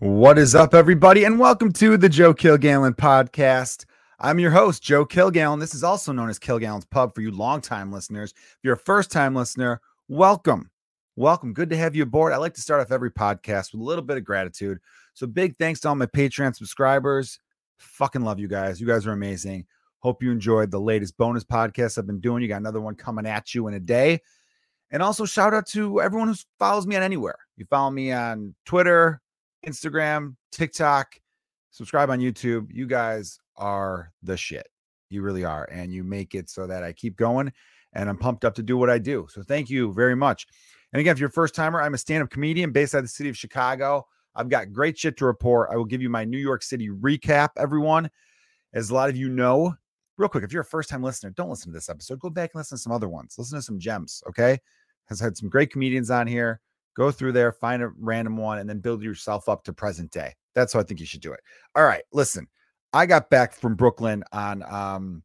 What is up, everybody, and welcome to the Joe Kilgallen podcast. I'm your host, Joe Kilgallen. This is also known as Kilgallen's Pub for you longtime listeners. If you're a first time listener, welcome. Welcome. Good to have you aboard. I like to start off every podcast with a little bit of gratitude. So, big thanks to all my Patreon subscribers. Fucking love you guys. You guys are amazing. Hope you enjoyed the latest bonus podcast I've been doing. You got another one coming at you in a day. And also, shout out to everyone who follows me on anywhere. You follow me on Twitter, Instagram, TikTok, subscribe on YouTube. You guys are the shit. You really are. And you make it so that I keep going and I'm pumped up to do what I do. So thank you very much. And again, if you're a first timer, I'm a stand up comedian based out of the city of Chicago. I've got great shit to report. I will give you my New York City recap, everyone. As a lot of you know, real quick, if you're a first time listener, don't listen to this episode. Go back and listen to some other ones. Listen to some gems, okay? Has had some great comedians on here. Go through there, find a random one, and then build yourself up to present day. That's how I think you should do it. All right, listen. I got back from Brooklyn on um,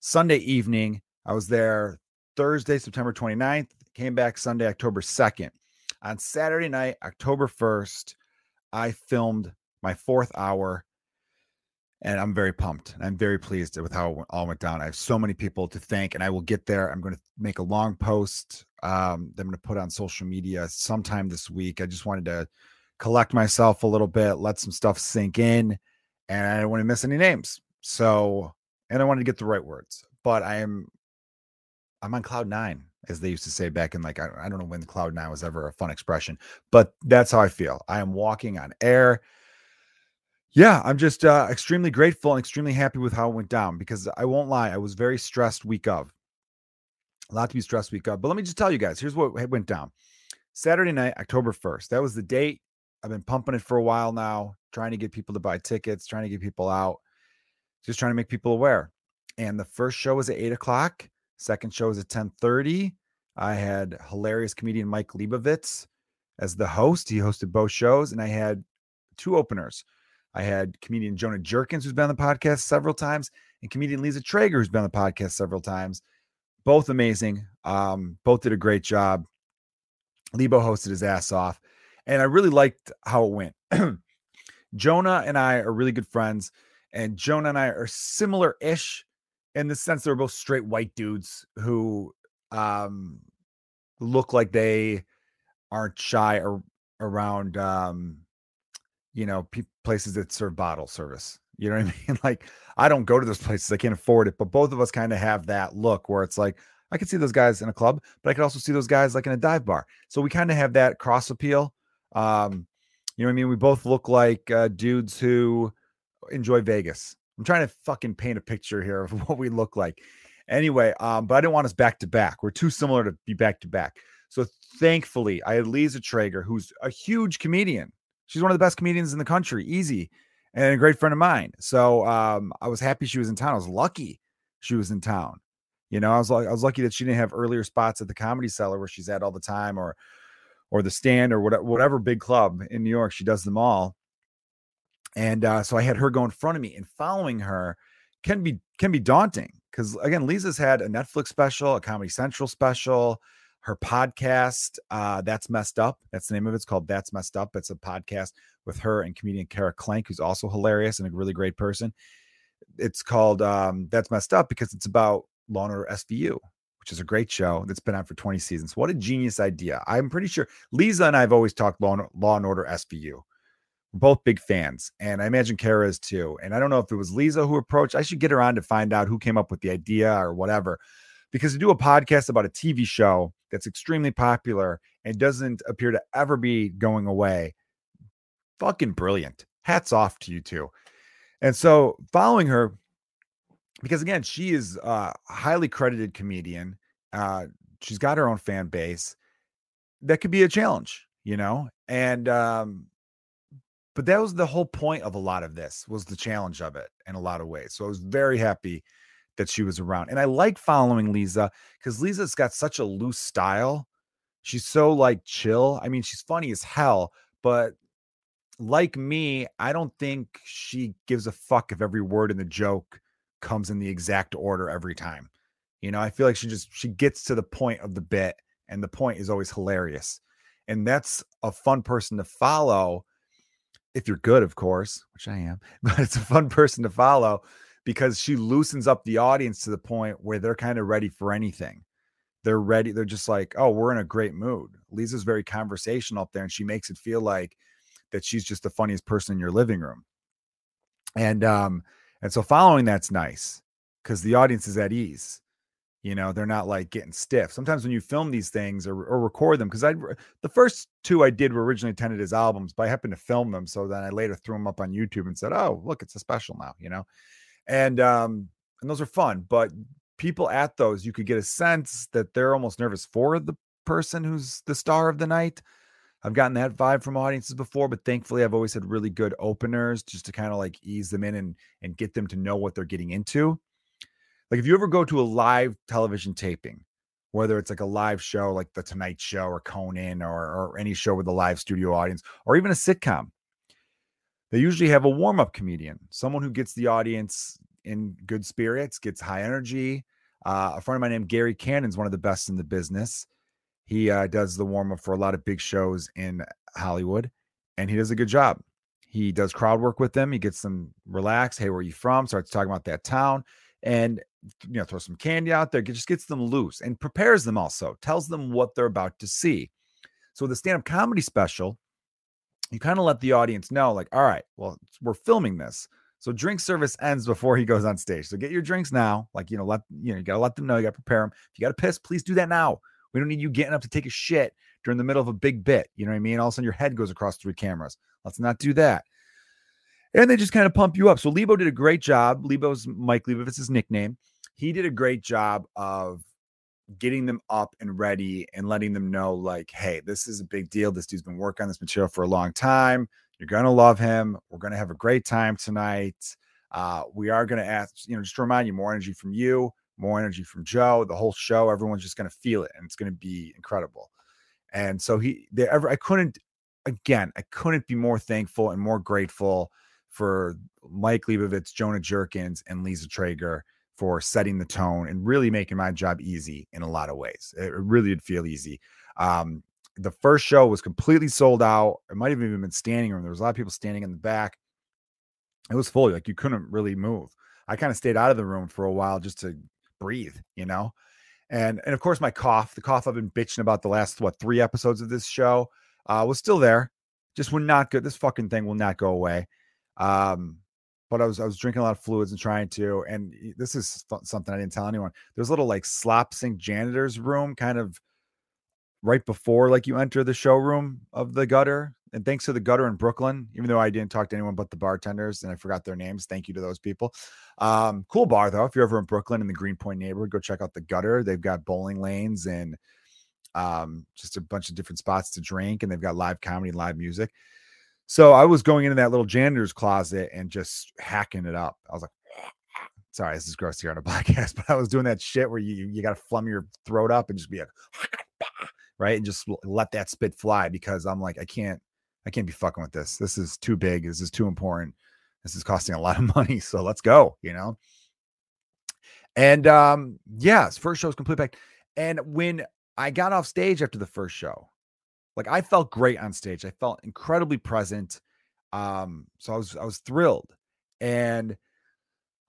Sunday evening. I was there Thursday, September 29th, came back Sunday, October 2nd. On Saturday night, October 1st, I filmed my fourth hour and I'm very pumped. I'm very pleased with how it all went down. I have so many people to thank, and I will get there. I'm going to make a long post um, that I'm going to put on social media sometime this week. I just wanted to collect myself a little bit, let some stuff sink in, and I don't want to miss any names. So, and I wanted to get the right words, but I am, I'm on cloud nine, as they used to say back in like, I, I don't know when cloud nine was ever a fun expression, but that's how I feel. I am walking on air yeah, I'm just uh, extremely grateful and extremely happy with how it went down because I won't lie, I was very stressed week of. Lot to be stressed week of. But let me just tell you guys here's what went down Saturday night, October 1st. That was the date. I've been pumping it for a while now, trying to get people to buy tickets, trying to get people out, just trying to make people aware. And the first show was at eight o'clock. Second show was at 10:30. I had hilarious comedian Mike Leibovitz as the host. He hosted both shows, and I had two openers. I had comedian Jonah Jerkins, who's been on the podcast several times, and comedian Lisa Traeger, who's been on the podcast several times. Both amazing. Um, both did a great job. Lebo hosted his ass off, and I really liked how it went. Jonah and I are really good friends, and Jonah and I are similar ish in the sense they're both straight white dudes who um, look like they aren't shy or around um, you know, places that serve bottle service. You know what I mean? Like, I don't go to those places. I can't afford it. But both of us kind of have that look where it's like, I could see those guys in a club, but I could also see those guys like in a dive bar. So we kind of have that cross appeal. Um, you know what I mean? We both look like uh, dudes who enjoy Vegas. I'm trying to fucking paint a picture here of what we look like. Anyway, um, but I didn't want us back to back. We're too similar to be back to back. So thankfully, I had Lisa Traeger, who's a huge comedian. She's one of the best comedians in the country, easy, and a great friend of mine. So um, I was happy she was in town. I was lucky she was in town. You know, I was like, I was lucky that she didn't have earlier spots at the Comedy Cellar where she's at all the time, or or the Stand, or whatever, whatever big club in New York. She does them all, and uh, so I had her go in front of me, and following her can be can be daunting because again, Lisa's had a Netflix special, a Comedy Central special her podcast uh, that's messed up that's the name of it. it's called that's messed up it's a podcast with her and comedian kara klenk who's also hilarious and a really great person. It's called um, that's messed up because it's about law and order svu which is a great show that's been on for 20 seasons. What a genius idea. I'm pretty sure lisa and i've always talked law and, law and order svu we're both big fans and i imagine kara is too and i don't know if it was lisa who approached i should get her on to find out who came up with the idea or whatever because to do a podcast about a tv show that's extremely popular and doesn't appear to ever be going away. Fucking brilliant. Hats off to you two. And so following her, because again, she is a highly credited comedian. Uh, she's got her own fan base. That could be a challenge, you know? And um, but that was the whole point of a lot of this was the challenge of it in a lot of ways. So I was very happy that she was around. And I like following Lisa because Lisa's got such a loose style. She's so like chill. I mean, she's funny as hell, but like me, I don't think she gives a fuck if every word in the joke comes in the exact order every time. You know, I feel like she just she gets to the point of the bit and the point is always hilarious. And that's a fun person to follow if you're good, of course, which I am, but it's a fun person to follow because she loosens up the audience to the point where they're kind of ready for anything. They're ready. They're just like, oh, we're in a great mood. Lisa's very conversational up there, and she makes it feel like that she's just the funniest person in your living room. And um, and so following that's nice because the audience is at ease. You know, they're not like getting stiff. Sometimes when you film these things or, or record them, because I the first two I did were originally intended as albums, but I happened to film them. So then I later threw them up on YouTube and said, Oh, look, it's a special now, you know. And um, and those are fun, but people at those, you could get a sense that they're almost nervous for the person who's the star of the night. I've gotten that vibe from audiences before, but thankfully I've always had really good openers just to kind of like ease them in and and get them to know what they're getting into. Like if you ever go to a live television taping, whether it's like a live show like The Tonight Show or Conan or, or any show with a live studio audience or even a sitcom, they usually have a warm up comedian, someone who gets the audience in good spirits, gets high energy. Uh, a friend of mine named Gary Cannon is one of the best in the business. He uh, does the warm up for a lot of big shows in Hollywood, and he does a good job. He does crowd work with them. He gets them relaxed. Hey, where are you from? Starts talking about that town and you know throw some candy out there just gets them loose and prepares them also tells them what they're about to see so the stand-up comedy special you kind of let the audience know like all right well we're filming this so drink service ends before he goes on stage so get your drinks now like you know let you know you gotta let them know you gotta prepare them if you gotta piss please do that now we don't need you getting up to take a shit during the middle of a big bit you know what i mean all of a sudden your head goes across three cameras let's not do that and they just kind of pump you up. So Lebo did a great job. Lebo's Mike Leibovitz's nickname. He did a great job of getting them up and ready and letting them know, like, hey, this is a big deal. This dude's been working on this material for a long time. You're gonna love him. We're gonna have a great time tonight. Uh, we are gonna ask, you know, just to remind you, more energy from you, more energy from Joe. The whole show, everyone's just gonna feel it, and it's gonna be incredible. And so he, they ever, I couldn't, again, I couldn't be more thankful and more grateful for Mike Leibovitz, Jonah Jerkins, and Lisa Traeger for setting the tone and really making my job easy in a lot of ways. It really did feel easy. Um, the first show was completely sold out. It might have even been standing room. There was a lot of people standing in the back. It was full, like you couldn't really move. I kind of stayed out of the room for a while just to breathe, you know. And and of course my cough, the cough I've been bitching about the last what three episodes of this show, uh, was still there. Just would not go. This fucking thing will not go away. Um, but I was I was drinking a lot of fluids and trying to. And this is something I didn't tell anyone. There's a little like slop sink janitor's room, kind of right before like you enter the showroom of the gutter. And thanks to the gutter in Brooklyn, even though I didn't talk to anyone but the bartenders and I forgot their names. Thank you to those people. Um, cool bar though. If you're ever in Brooklyn in the Greenpoint neighborhood, go check out the gutter. They've got bowling lanes and um, just a bunch of different spots to drink, and they've got live comedy, live music. So I was going into that little janitor's closet and just hacking it up. I was like, sorry, this is gross here on a podcast, but I was doing that shit where you you got to flum your throat up and just be like, right, and just let that spit fly because I'm like, I can't, I can't be fucking with this. This is too big. This is too important. This is costing a lot of money. So let's go, you know. And um, yes, first show was complete back. And when I got off stage after the first show, like I felt great on stage. I felt incredibly present. Um, so I was I was thrilled. And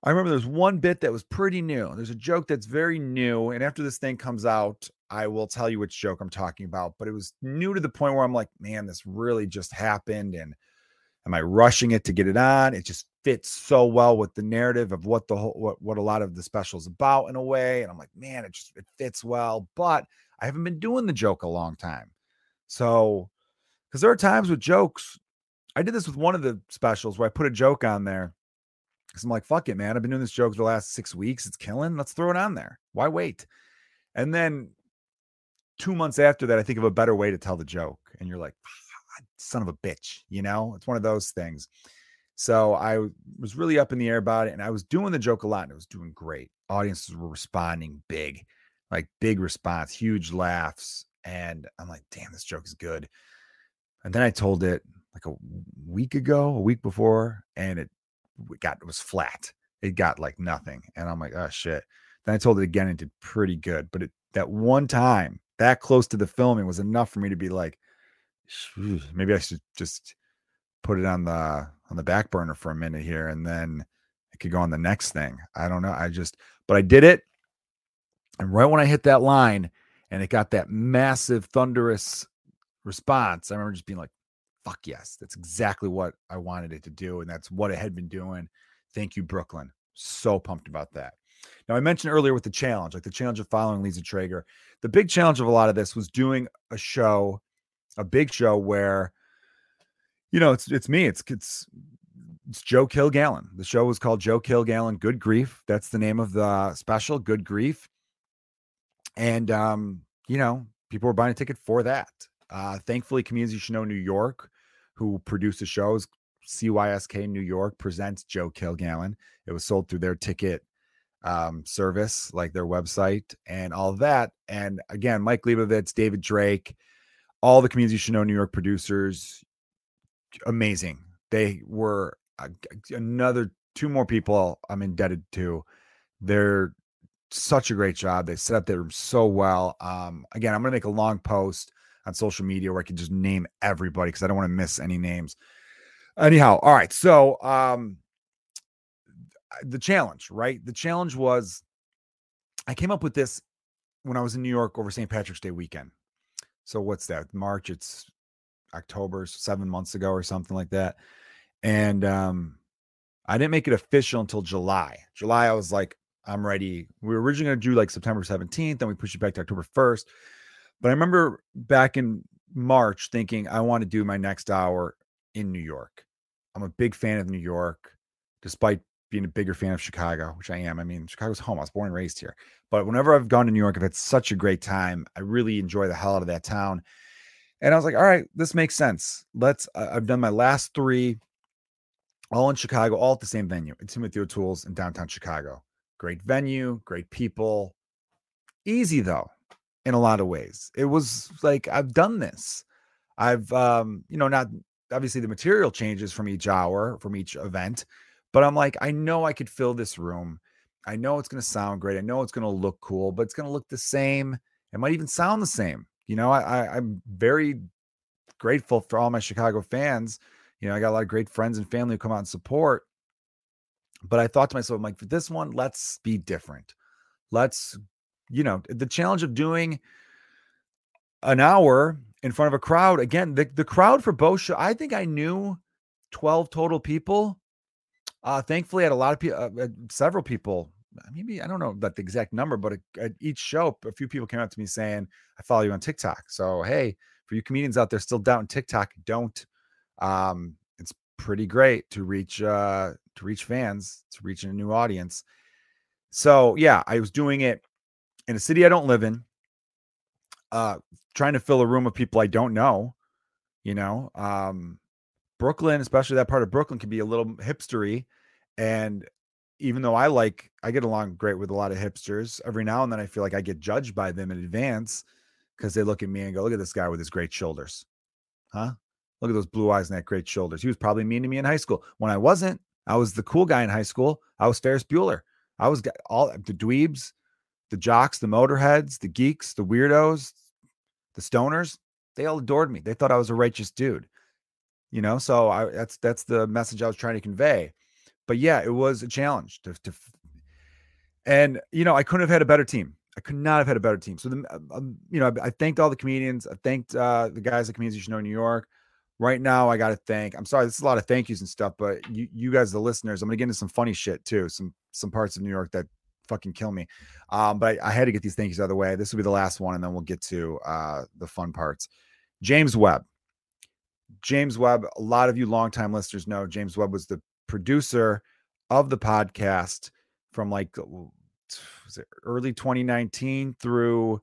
I remember there's one bit that was pretty new. There's a joke that's very new. And after this thing comes out, I will tell you which joke I'm talking about. But it was new to the point where I'm like, man, this really just happened. And am I rushing it to get it on? It just fits so well with the narrative of what the whole what, what a lot of the special is about in a way. And I'm like, man, it just it fits well. But I haven't been doing the joke a long time. So, because there are times with jokes, I did this with one of the specials where I put a joke on there. Because I'm like, fuck it, man. I've been doing this joke for the last six weeks. It's killing. Let's throw it on there. Why wait? And then two months after that, I think of a better way to tell the joke. And you're like, ah, son of a bitch. You know, it's one of those things. So I was really up in the air about it. And I was doing the joke a lot and it was doing great. Audiences were responding big, like big response, huge laughs. And I'm like, damn, this joke is good. And then I told it like a week ago, a week before, and it got it was flat. It got like nothing. And I'm like, oh shit. Then I told it again and did pretty good. But it, that one time, that close to the filming was enough for me to be like, maybe I should just put it on the on the back burner for a minute here and then it could go on the next thing. I don't know. I just but I did it. And right when I hit that line and it got that massive thunderous response, I remember just being like, fuck yes, that's exactly what I wanted it to do. And that's what it had been doing. Thank you, Brooklyn. So pumped about that. Now, I mentioned earlier with the challenge, like the challenge of following Lisa Traeger. The big challenge of a lot of this was doing a show, a big show where, you know, it's it's me. It's it's it's Joe Kilgallen. The show was called Joe Kilgallen Good Grief. That's the name of the special, Good Grief. And um, you know, people were buying a ticket for that. Uh, thankfully, Community Know New York, who produced the shows, CYSK New York presents Joe Kilgallen. It was sold through their ticket um, service, like their website and all that. And again, Mike Leibovitz, David Drake, all the Comedians You Should Know New York producers, amazing. They were uh, another two more people I'm indebted to. They're such a great job. They set up their room so well. Um, again, I'm gonna make a long post on social media where I can just name everybody because I don't want to miss any names. Anyhow, all right. So um the challenge, right? The challenge was I came up with this when I was in New York over St. Patrick's Day weekend. So what's that? March, it's October, seven months ago or something like that. And um I didn't make it official until July. July, I was like, I'm ready. We were originally going to do like September 17th, then we pushed it back to October 1st. But I remember back in March thinking I want to do my next hour in New York. I'm a big fan of New York, despite being a bigger fan of Chicago, which I am. I mean, Chicago's home. I was born and raised here. But whenever I've gone to New York, I've had such a great time. I really enjoy the hell out of that town. And I was like, all right, this makes sense. Let's, I've done my last three all in Chicago, all at the same venue, in Timothy O'Toole's in downtown Chicago. Great venue, great people. Easy though, in a lot of ways. It was like I've done this. I've um, you know, not obviously the material changes from each hour, from each event, but I'm like, I know I could fill this room. I know it's going to sound great. I know it's going to look cool, but it's going to look the same. It might even sound the same. You know, I, I I'm very grateful for all my Chicago fans. You know, I got a lot of great friends and family who come out and support. But I thought to myself, I'm like, for this one, let's be different. Let's, you know, the challenge of doing an hour in front of a crowd. Again, the, the crowd for both show, I think I knew 12 total people. Uh, thankfully, I had a lot of people, uh, uh, several people, maybe I don't know about the exact number, but at each show, a few people came up to me saying, I follow you on TikTok. So, hey, for you comedians out there still doubting TikTok, don't. Um, it's pretty great to reach uh to reach fans, to reach a new audience. So yeah, I was doing it in a city I don't live in, uh, trying to fill a room of people I don't know. You know, um, Brooklyn, especially that part of Brooklyn, can be a little hipstery. And even though I like, I get along great with a lot of hipsters, every now and then I feel like I get judged by them in advance because they look at me and go, look at this guy with his great shoulders. Huh? Look at those blue eyes and that great shoulders. He was probably mean to me in high school. When I wasn't, I was the cool guy in high school. I was Ferris Bueller. I was all the dweebs, the jocks, the motorheads, the geeks, the weirdos, the stoners. They all adored me. They thought I was a righteous dude. You know, so I that's that's the message I was trying to convey. But yeah, it was a challenge to, to and you know, I couldn't have had a better team. I could not have had a better team. So the um, you know, I, I thanked all the comedians. I thanked uh, the guys at comedians You Should Know in New York right now i gotta thank i'm sorry this is a lot of thank yous and stuff but you you guys the listeners i'm gonna get into some funny shit too some some parts of new york that fucking kill me um but I, I had to get these thank yous out of the way this will be the last one and then we'll get to uh the fun parts james webb james webb a lot of you longtime listeners know james webb was the producer of the podcast from like early 2019 through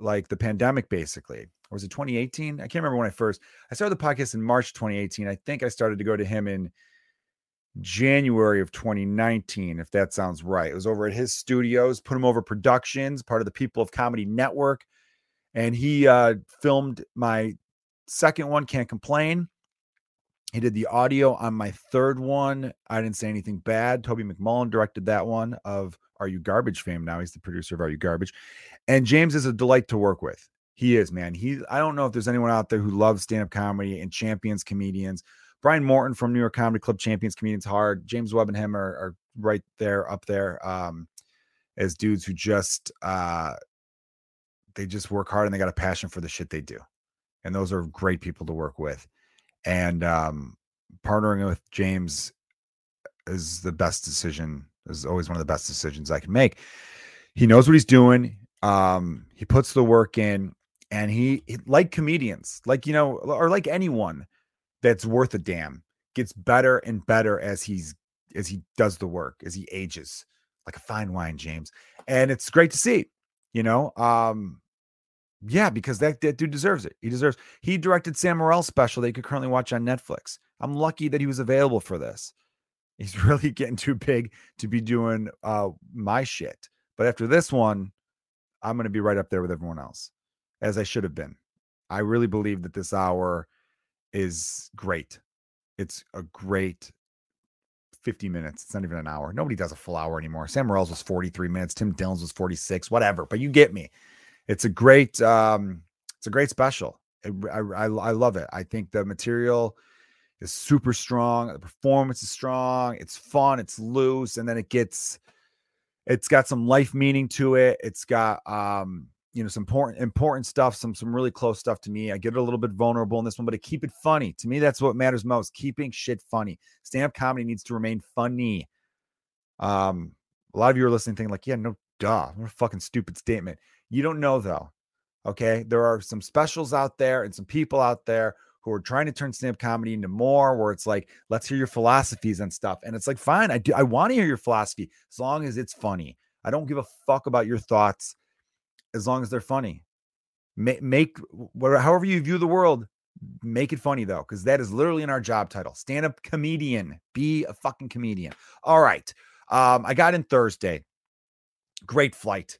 like the pandemic basically or was it 2018? I can't remember when I first I started the podcast in March 2018. I think I started to go to him in January of 2019, if that sounds right. It was over at his studios, Put him over productions, part of the People of Comedy Network. And he uh, filmed my second one, Can't Complain. He did the audio on my third one. I didn't say anything bad. Toby McMullen directed that one of Are You Garbage fame now. He's the producer of Are You Garbage. And James is a delight to work with. He is, man. He I don't know if there's anyone out there who loves stand-up comedy and champions comedians, Brian Morton from New York Comedy Club Champions Comedians Hard. James Webb and him are, are right there up there um, as dudes who just uh, they just work hard and they got a passion for the shit they do. And those are great people to work with. And um, partnering with James is the best decision, is always one of the best decisions I can make. He knows what he's doing. Um, he puts the work in and he, like comedians, like, you know, or like anyone that's worth a damn, gets better and better as he's, as he does the work, as he ages like a fine wine, James. And it's great to see, you know, um, yeah, because that, that dude deserves it. He deserves. He directed Sam Morril special that you could currently watch on Netflix. I'm lucky that he was available for this. He's really getting too big to be doing uh, my shit. But after this one, I'm going to be right up there with everyone else, as I should have been. I really believe that this hour is great. It's a great 50 minutes. It's not even an hour. Nobody does a full hour anymore. Sam Morril's was 43 minutes. Tim Dillon's was 46, whatever. But you get me it's a great um it's a great special I, I, I love it i think the material is super strong the performance is strong it's fun it's loose and then it gets it's got some life meaning to it it's got um you know some important important stuff some some really close stuff to me i get a little bit vulnerable in this one but I keep it funny to me that's what matters most keeping shit funny stand-up comedy needs to remain funny um a lot of you are listening thinking like yeah no duh what a fucking stupid statement you don't know though. Okay. There are some specials out there and some people out there who are trying to turn stand-up comedy into more where it's like, let's hear your philosophies and stuff. And it's like, fine, I do I want to hear your philosophy as long as it's funny. I don't give a fuck about your thoughts as long as they're funny. Make, make whatever, however you view the world, make it funny though, because that is literally in our job title. Stand-up comedian. Be a fucking comedian. All right. Um, I got in Thursday. Great flight.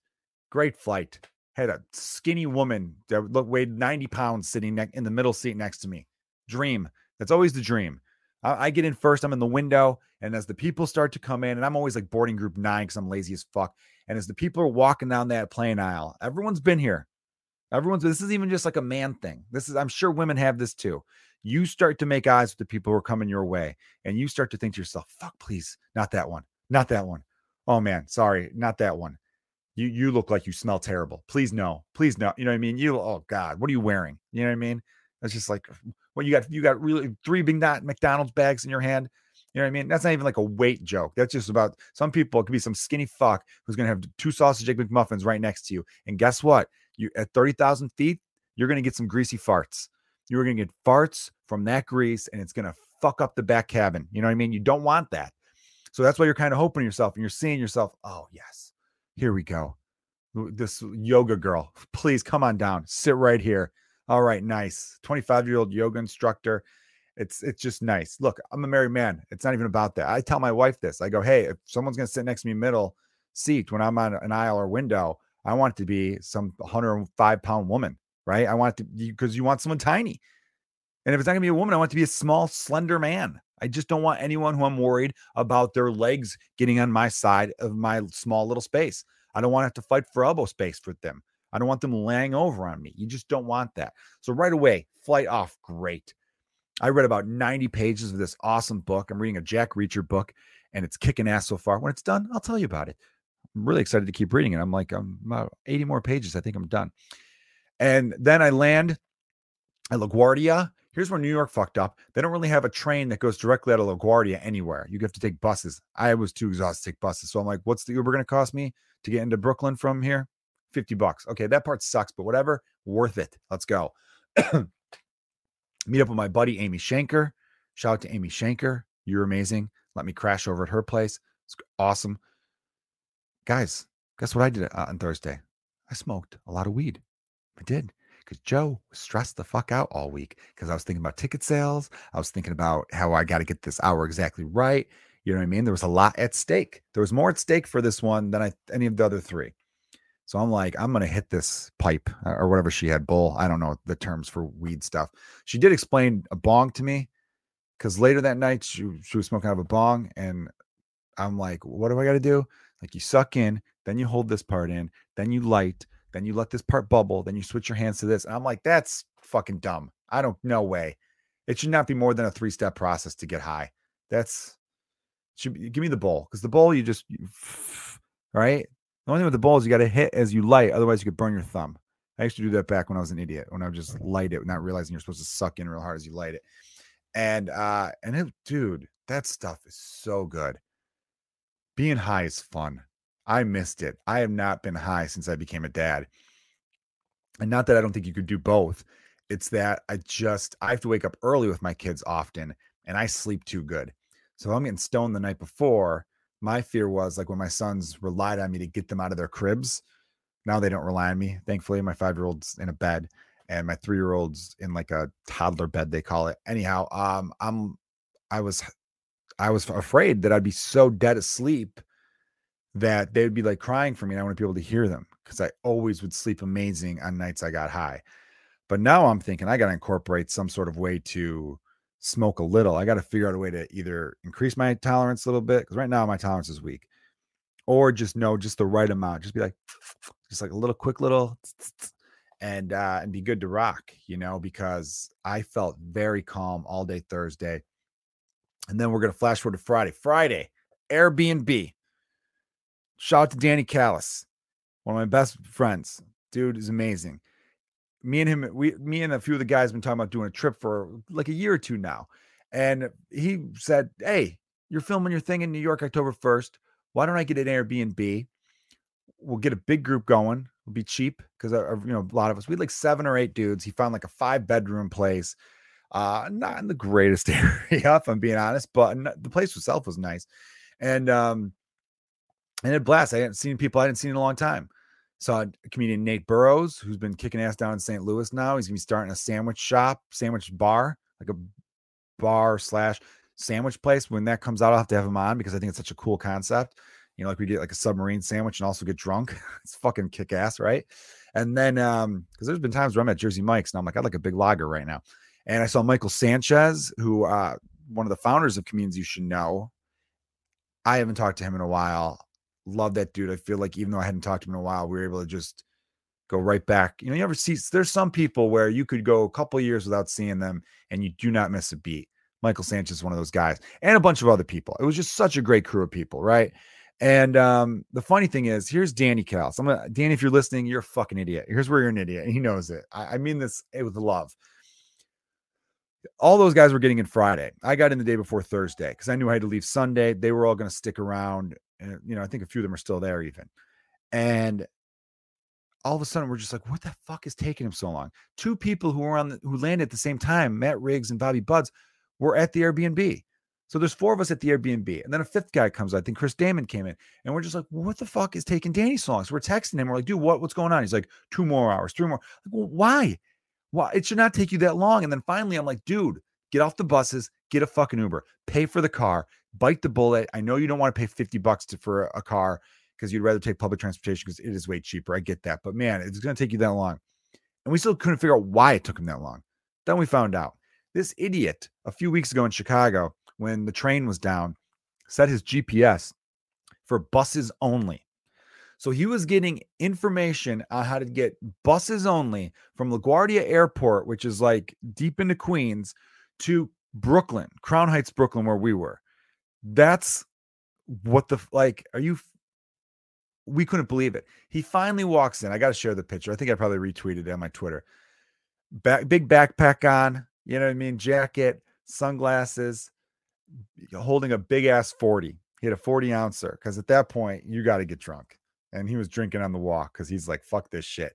Great flight. Had a skinny woman that looked weighed 90 pounds sitting ne- in the middle seat next to me. Dream. That's always the dream. I, I get in first. I'm in the window. And as the people start to come in, and I'm always like boarding group nine because I'm lazy as fuck. And as the people are walking down that plane aisle, everyone's been here. Everyone's this is even just like a man thing. This is, I'm sure women have this too. You start to make eyes with the people who are coming your way, and you start to think to yourself, fuck, please, not that one, not that one. Oh man, sorry, not that one you you look like you smell terrible. Please no, please no. You know what I mean? You oh God, what are you wearing? You know what I mean? It's just like well, you got you got really three big not McDonald's bags in your hand. You know what I mean? That's not even like a weight joke. That's just about some people. It could be some skinny fuck who's gonna have two sausage egg McMuffins right next to you. And guess what? You at thirty thousand feet, you're gonna get some greasy farts. You're gonna get farts from that grease, and it's gonna fuck up the back cabin. You know what I mean? You don't want that. So that's why you're kind of hoping yourself and you're seeing yourself. Oh yes, here we go. This yoga girl, please come on down. Sit right here. All right, nice. 25 year old yoga instructor. It's it's just nice. Look, I'm a married man. It's not even about that. I tell my wife this. I go, hey, if someone's gonna sit next to me middle seat when I'm on an aisle or window, I want it to be some 105 pound woman, right? I want it to because you want someone tiny. And if it's not gonna be a woman, I want it to be a small, slender man. I just don't want anyone who I'm worried about their legs getting on my side of my small little space. I don't want to have to fight for elbow space with them. I don't want them laying over on me. You just don't want that. So right away, flight off, great. I read about 90 pages of this awesome book. I'm reading a Jack Reacher book, and it's kicking ass so far. When it's done, I'll tell you about it. I'm really excited to keep reading it. I'm like, I'm about 80 more pages. I think I'm done. And then I land at LaGuardia Here's where New York fucked up. They don't really have a train that goes directly out of LaGuardia anywhere. You have to take buses. I was too exhausted to take buses. So I'm like, what's the Uber going to cost me to get into Brooklyn from here? 50 bucks. Okay, that part sucks, but whatever. Worth it. Let's go. Meet up with my buddy, Amy Shanker. Shout out to Amy Shanker. You're amazing. Let me crash over at her place. It's awesome. Guys, guess what I did uh, on Thursday? I smoked a lot of weed. I did because Joe was stressed the fuck out all week because I was thinking about ticket sales. I was thinking about how I got to get this hour exactly right. You know what I mean? There was a lot at stake. There was more at stake for this one than I, any of the other three. So I'm like, I'm gonna hit this pipe uh, or whatever she had bull. I don't know the terms for weed stuff. She did explain a bong to me because later that night she, she was smoking out of a bong, and I'm like, what do I got to do? Like you suck in, then you hold this part in, then you light, then you let this part bubble, then you switch your hands to this. And I'm like, that's fucking dumb. I don't, no way. It should not be more than a three step process to get high. That's should be, give me the bowl because the bowl you just you, right. The only thing with the bowl is you got to hit as you light, otherwise you could burn your thumb. I used to do that back when I was an idiot when I would just light it, not realizing you're supposed to suck in real hard as you light it. And uh, and it, dude, that stuff is so good. Being high is fun. I missed it. I have not been high since I became a dad. And not that I don't think you could do both. It's that I just I have to wake up early with my kids often and I sleep too good. So I'm getting stoned the night before. My fear was like when my sons relied on me to get them out of their cribs. Now they don't rely on me. Thankfully, my five year old's in a bed and my three year old's in like a toddler bed, they call it. Anyhow, um, I'm I was I was afraid that I'd be so dead asleep that they would be like crying for me and I want to be able to hear them because I always would sleep amazing on nights I got high. But now I'm thinking I got to incorporate some sort of way to smoke a little. I got to figure out a way to either increase my tolerance a little bit because right now my tolerance is weak, or just know just the right amount. Just be like, just like a little quick little, and uh, and be good to rock, you know. Because I felt very calm all day Thursday, and then we're gonna flash forward to Friday. Friday, Airbnb. Shout out to Danny Callis, one of my best friends. Dude is amazing me and him, we, me and a few of the guys been talking about doing a trip for like a year or two now. And he said, Hey, you're filming your thing in New York October 1st. Why don't I get an Airbnb? We'll get a big group going. It'll be cheap because, you know, a lot of us, we had like seven or eight dudes. He found like a five bedroom place. Uh, not in the greatest area, if I'm being honest, but the place itself was nice. And, um, and it blast. I hadn't seen people I hadn't seen in a long time. Saw comedian Nate Burrows, who's been kicking ass down in St. Louis now. He's gonna be starting a sandwich shop, sandwich bar, like a bar slash sandwich place. When that comes out, I'll have to have him on because I think it's such a cool concept. You know, like we did like a submarine sandwich and also get drunk. it's fucking kick ass, right? And then um, because there's been times where I'm at Jersey Mike's and I'm like, I'd like a big lager right now. And I saw Michael Sanchez, who uh one of the founders of Comedians You Should Know. I haven't talked to him in a while love that dude. I feel like even though I hadn't talked to him in a while, we were able to just go right back. You know, you ever see there's some people where you could go a couple years without seeing them and you do not miss a beat. Michael Sanchez is one of those guys, and a bunch of other people. It was just such a great crew of people, right? And um, the funny thing is, here's Danny Callis. I'm gonna Danny, if you're listening, you're a fucking idiot. Here's where you're an idiot, and he knows it. I, I mean this with love. All those guys were getting in Friday. I got in the day before Thursday because I knew I had to leave Sunday. They were all going to stick around and you know, I think a few of them are still there even. And all of a sudden we're just like, what the fuck is taking him so long? Two people who were on the, who landed at the same time, Matt Riggs and Bobby Buds, were at the Airbnb. So there's four of us at the Airbnb, and then a fifth guy comes. I think Chris Damon came in, and we're just like, "What the fuck is taking Danny so long?" So we're texting him. We're like, "Dude, what what's going on?" He's like, two more hours, three more." Like, well, why? Why? It should not take you that long. And then finally, I'm like, "Dude, get off the buses, get a fucking Uber, pay for the car, bite the bullet. I know you don't want to pay 50 bucks to, for a car because you'd rather take public transportation because it is way cheaper. I get that. But man, it's going to take you that long. And we still couldn't figure out why it took him that long. Then we found out this idiot a few weeks ago in Chicago, when the train was down, set his GPS for buses only. So he was getting information on how to get buses only from LaGuardia Airport, which is like deep into Queens, to Brooklyn, Crown Heights, Brooklyn, where we were. That's what the like. Are you? We couldn't believe it. He finally walks in. I got to share the picture. I think I probably retweeted it on my Twitter. Back, big backpack on. You know what I mean? Jacket, sunglasses, holding a big ass 40. He had a 40 ouncer because at that point, you got to get drunk. And he was drinking on the walk because he's like, fuck this shit.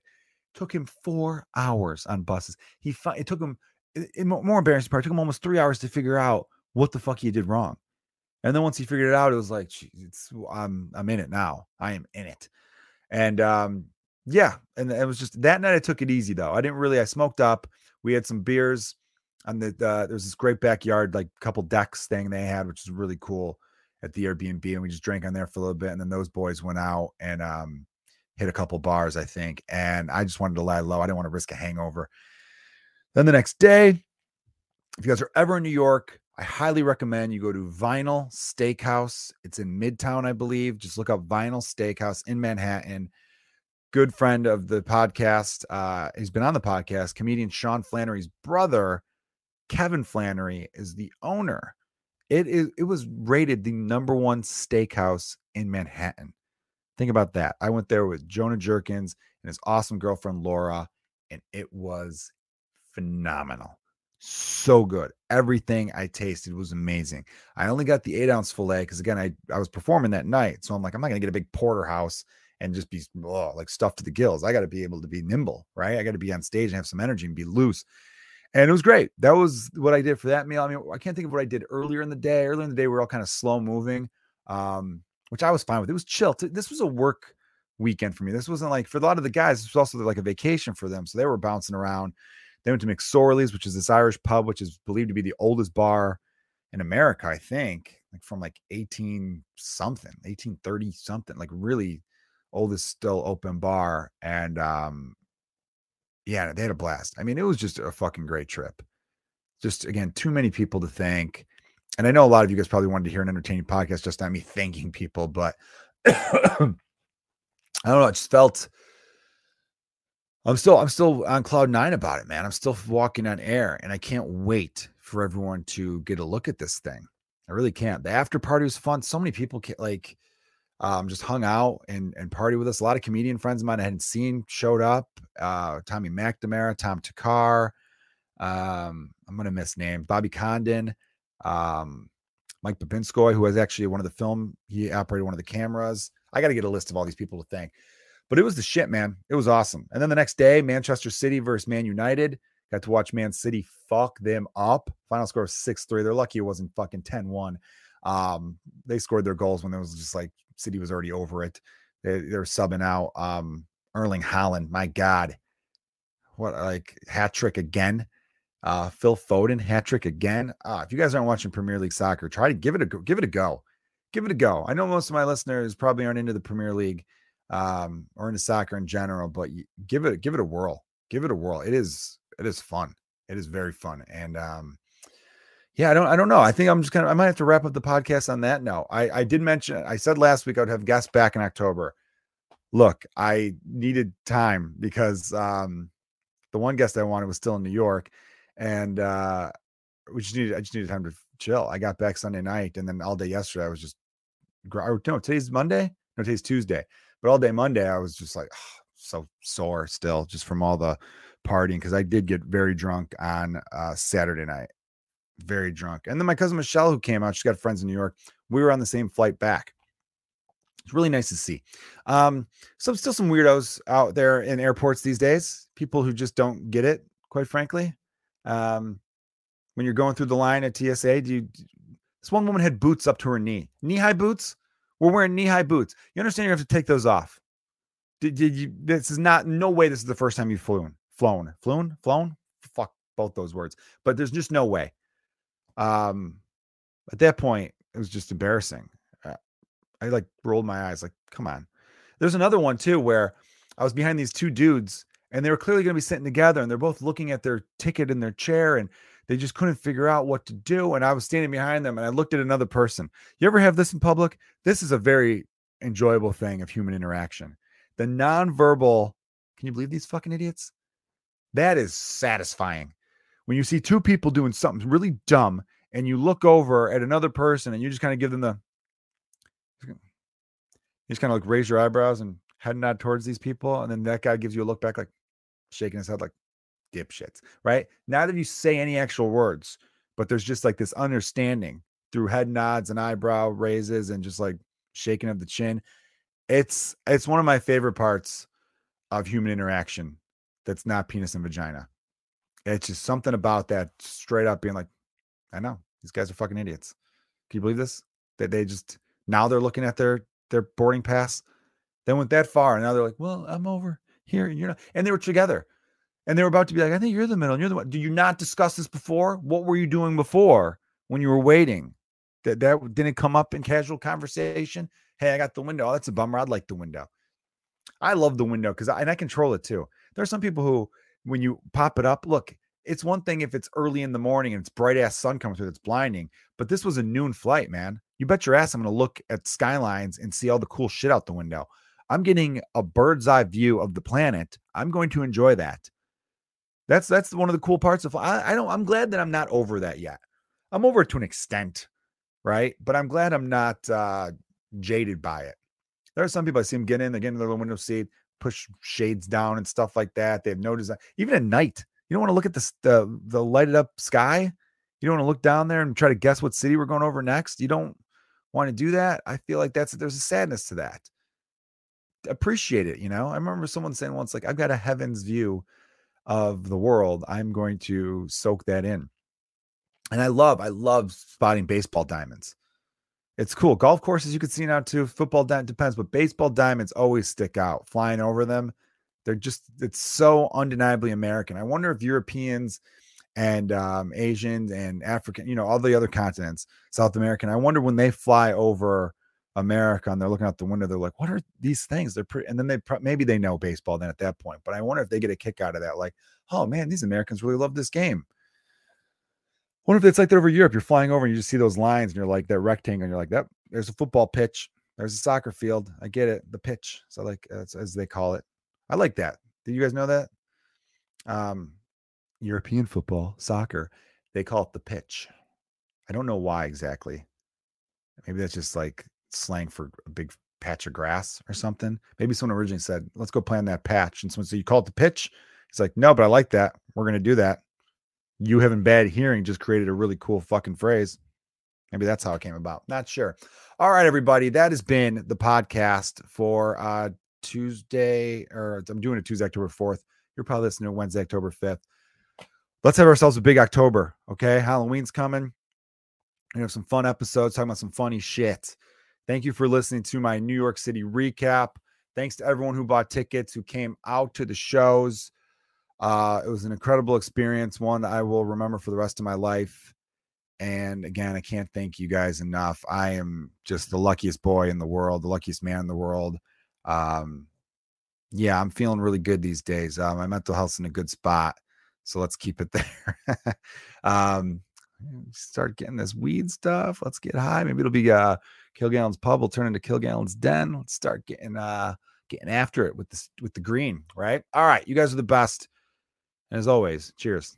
Took him four hours on buses. He it took him, it, more embarrassing part, it took him almost three hours to figure out what the fuck he did wrong. And then once he figured it out, it was like, it's I'm I'm in it now. I am in it. And um, yeah, and it was just that night I took it easy though. I didn't really I smoked up. We had some beers on the uh, there was this great backyard, like couple decks thing they had, which is really cool at the Airbnb. And we just drank on there for a little bit. And then those boys went out and um hit a couple bars, I think. And I just wanted to lie low. I didn't want to risk a hangover. Then the next day, if you guys are ever in New York, I highly recommend you go to Vinyl Steakhouse. It's in Midtown, I believe. Just look up Vinyl Steakhouse in Manhattan. Good friend of the podcast. Uh, he's been on the podcast. Comedian Sean Flannery's brother Kevin Flannery is the owner. It is it was rated the number one steakhouse in Manhattan. Think about that. I went there with Jonah Jerkins and his awesome girlfriend Laura, and it was phenomenal. So good. Everything I tasted was amazing. I only got the eight ounce filet because again, I, I was performing that night. So I'm like, I'm not gonna get a big porterhouse and just be oh, like stuffed to the gills. I got to be able to be nimble, right? I got to be on stage and have some energy and be loose. And it was great. That was what I did for that meal. I mean, I can't think of what I did earlier in the day. Earlier in the day, we are all kind of slow moving, um, which I was fine with. It was chill. This was a work weekend for me. This wasn't like for a lot of the guys, this was also like a vacation for them. So they were bouncing around. They went to McSorley's, which is this Irish pub, which is believed to be the oldest bar in America, I think, like from like 18 something, 1830 something, like really oldest still open bar. And um, yeah, they had a blast. I mean, it was just a fucking great trip. Just again, too many people to thank. And I know a lot of you guys probably wanted to hear an entertaining podcast, just not me thanking people, but I don't know. It just felt I'm still I'm still on cloud nine about it, man. I'm still walking on air, and I can't wait for everyone to get a look at this thing. I really can't. The after party was fun. So many people like um, just hung out and and party with us. A lot of comedian friends of mine I hadn't seen showed up. Uh, Tommy McNamara, Tom Takar. Um, I'm gonna miss names. Bobby Condon, um, Mike Babinskoy, who was actually one of the film. He operated one of the cameras. I got to get a list of all these people to thank. But it was the shit, man. It was awesome. And then the next day, Manchester City versus Man United. Got to watch Man City fuck them up. Final score 6 3. They're lucky it wasn't fucking 10 1. Um, they scored their goals when it was just like City was already over it. They, they were subbing out um, Erling Haaland, My God. What, like, hat trick again? Uh, Phil Foden hat trick again. Uh, if you guys aren't watching Premier League soccer, try to give it a. Give it a go. Give it a go. I know most of my listeners probably aren't into the Premier League um, or into soccer in general, but give it give it a whirl. Give it a whirl. It is it is fun. It is very fun. And um, yeah, I don't I don't know. I think I'm just of I might have to wrap up the podcast on that note. I I did mention I said last week I would have guests back in October. Look, I needed time because um, the one guest I wanted was still in New York, and uh, we just needed I just needed time to chill. I got back Sunday night, and then all day yesterday I was just no today's Monday, no today's Tuesday. But all day Monday, I was just like oh, so sore still, just from all the partying because I did get very drunk on uh, Saturday night, very drunk. And then my cousin Michelle, who came out, she's got friends in New York. We were on the same flight back. It's really nice to see. Um, so still some weirdos out there in airports these days. People who just don't get it, quite frankly. Um, when you're going through the line at TSA, do you? This one woman had boots up to her knee, knee high boots. We're wearing knee high boots. You understand you have to take those off. Did, did you? This is not, no way this is the first time you've flown, flown, flown, flown. Fuck both those words. But there's just no way. Um, at that point, it was just embarrassing. Uh, I like rolled my eyes, like, come on. There's another one too where I was behind these two dudes and they were clearly going to be sitting together and they're both looking at their ticket in their chair and they just couldn't figure out what to do. And I was standing behind them and I looked at another person. You ever have this in public? This is a very enjoyable thing of human interaction. The nonverbal, can you believe these fucking idiots? That is satisfying. When you see two people doing something really dumb and you look over at another person and you just kind of give them the, you just kind of like raise your eyebrows and head nod towards these people. And then that guy gives you a look back, like shaking his head, like, dipshits, right? Neither of you say any actual words, but there's just like this understanding through head nods and eyebrow raises and just like shaking of the chin. It's it's one of my favorite parts of human interaction that's not penis and vagina. It's just something about that straight up being like, I know these guys are fucking idiots. Can you believe this? That they just now they're looking at their their boarding pass. They went that far, and now they're like, "Well, I'm over here, and you're not." And they were together and they were about to be like, I think you're the middle. And you're the one. Did you not discuss this before? What were you doing before when you were waiting? That that didn't come up in casual conversation. Hey, I got the window. Oh, that's a bummer. I'd like the window. I love the window because I and I control it too. There are some people who, when you pop it up, look, it's one thing if it's early in the morning and it's bright ass sun coming through, it's blinding. But this was a noon flight, man. You bet your ass I'm gonna look at skylines and see all the cool shit out the window. I'm getting a bird's eye view of the planet. I'm going to enjoy that. That's that's one of the cool parts of I, I don't I'm glad that I'm not over that yet. I'm over to an extent, right? But I'm glad I'm not uh jaded by it. There are some people I see them get in, they get in their little window seat, push shades down and stuff like that. They have no design. Even at night, you don't want to look at the the, the lighted up sky. You don't want to look down there and try to guess what city we're going over next. You don't want to do that. I feel like that's there's a sadness to that. Appreciate it, you know. I remember someone saying once, like, I've got a heavens view of the world. I'm going to soak that in. And I love, I love spotting baseball diamonds. It's cool. Golf courses you can see now too. Football that depends, but baseball diamonds always stick out. Flying over them, they're just it's so undeniably American. I wonder if Europeans and um, Asians and African, you know, all the other continents, South American. I wonder when they fly over America and they're looking out the window, they're like, "What are these things?" They're pretty, and then they pro- maybe they know baseball then at that point. But I wonder if they get a kick out of that, like, "Oh man, these Americans really love this game." What if it's like that over Europe? You're flying over and you just see those lines and you're like that rectangle and you're like, that there's a football pitch. There's a soccer field. I get it. The pitch. So like as, as they call it. I like that. Did you guys know that? Um, European football, soccer, they call it the pitch. I don't know why exactly. Maybe that's just like slang for a big patch of grass or something. Maybe someone originally said, let's go play on that patch. And someone said, you call it the pitch? He's like, no, but I like that. We're going to do that you having bad hearing just created a really cool fucking phrase. Maybe that's how it came about. Not sure. All right, everybody. That has been the podcast for uh Tuesday, or I'm doing it Tuesday, October 4th. You're probably listening to Wednesday, October 5th. Let's have ourselves a big October. Okay. Halloween's coming. We have some fun episodes talking about some funny shit. Thank you for listening to my New York City recap. Thanks to everyone who bought tickets, who came out to the shows. Uh, it was an incredible experience, one I will remember for the rest of my life. And again, I can't thank you guys enough. I am just the luckiest boy in the world, the luckiest man in the world. Um, yeah, I'm feeling really good these days. Uh, my mental health's in a good spot. So let's keep it there. um, start getting this weed stuff. Let's get high. Maybe it'll be uh Kilgallen's pub will turn into Kilgallen's den. Let's start getting uh getting after it with this with the green, right? All right, you guys are the best. And as always, cheers.